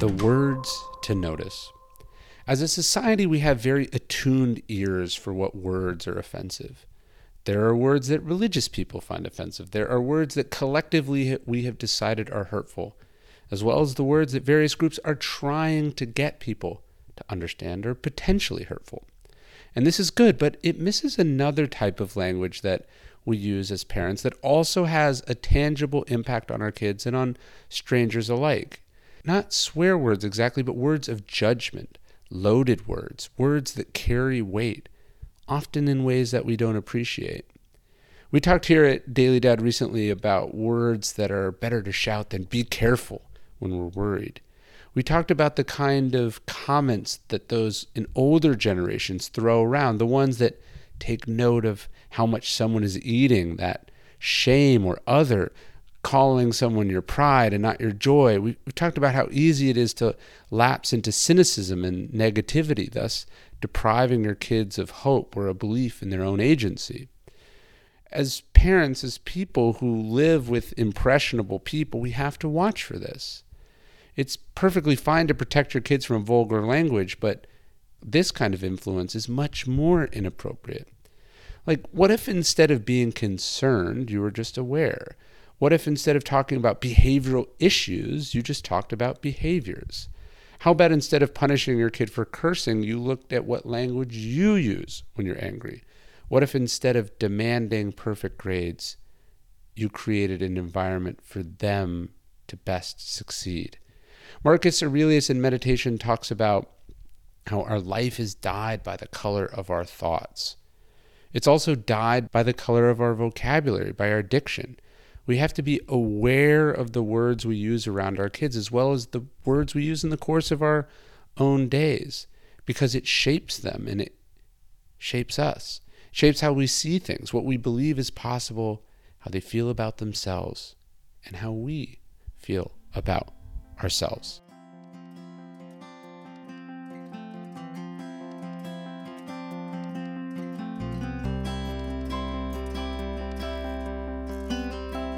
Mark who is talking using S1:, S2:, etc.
S1: The words to notice. As a society, we have very attuned ears for what words are offensive. There are words that religious people find offensive. There are words that collectively we have decided are hurtful, as well as the words that various groups are trying to get people to understand are potentially hurtful. And this is good, but it misses another type of language that we use as parents that also has a tangible impact on our kids and on strangers alike not swear words exactly, but words of judgment, loaded words, words that carry weight, often in ways that we don't appreciate. We talked here at Daily Dad recently about words that are better to shout than be careful when we're worried. We talked about the kind of comments that those in older generations throw around, the ones that take note of how much someone is eating, that shame or other, calling someone your pride and not your joy. We, have talked about how easy it is to lapse into cynicism and negativity, thus depriving your kids of hope or a belief in their own agency. As parents, as people who live with impressionable people, we have to watch for this. It's perfectly fine to protect your kids from vulgar language, but this kind of influence is much more inappropriate. Like, what if instead of being concerned, you were just aware? What if instead of talking about behavioral issues, you just talked about behaviors? How about instead of punishing your kid for cursing, you looked at what language you use when you're angry? What if instead of demanding perfect grades, you created an environment for them to best succeed? Marcus Aurelius in Meditation talks about how our life is dyed by the color of our thoughts. It's also dyed by the color of our vocabulary, by our diction. We have to be aware of the words we use around our kids as well as the words we use in the course of our own days because it shapes them and it shapes us, shapes how we see things, what we believe is possible, how they feel about themselves, and how we feel about ourselves.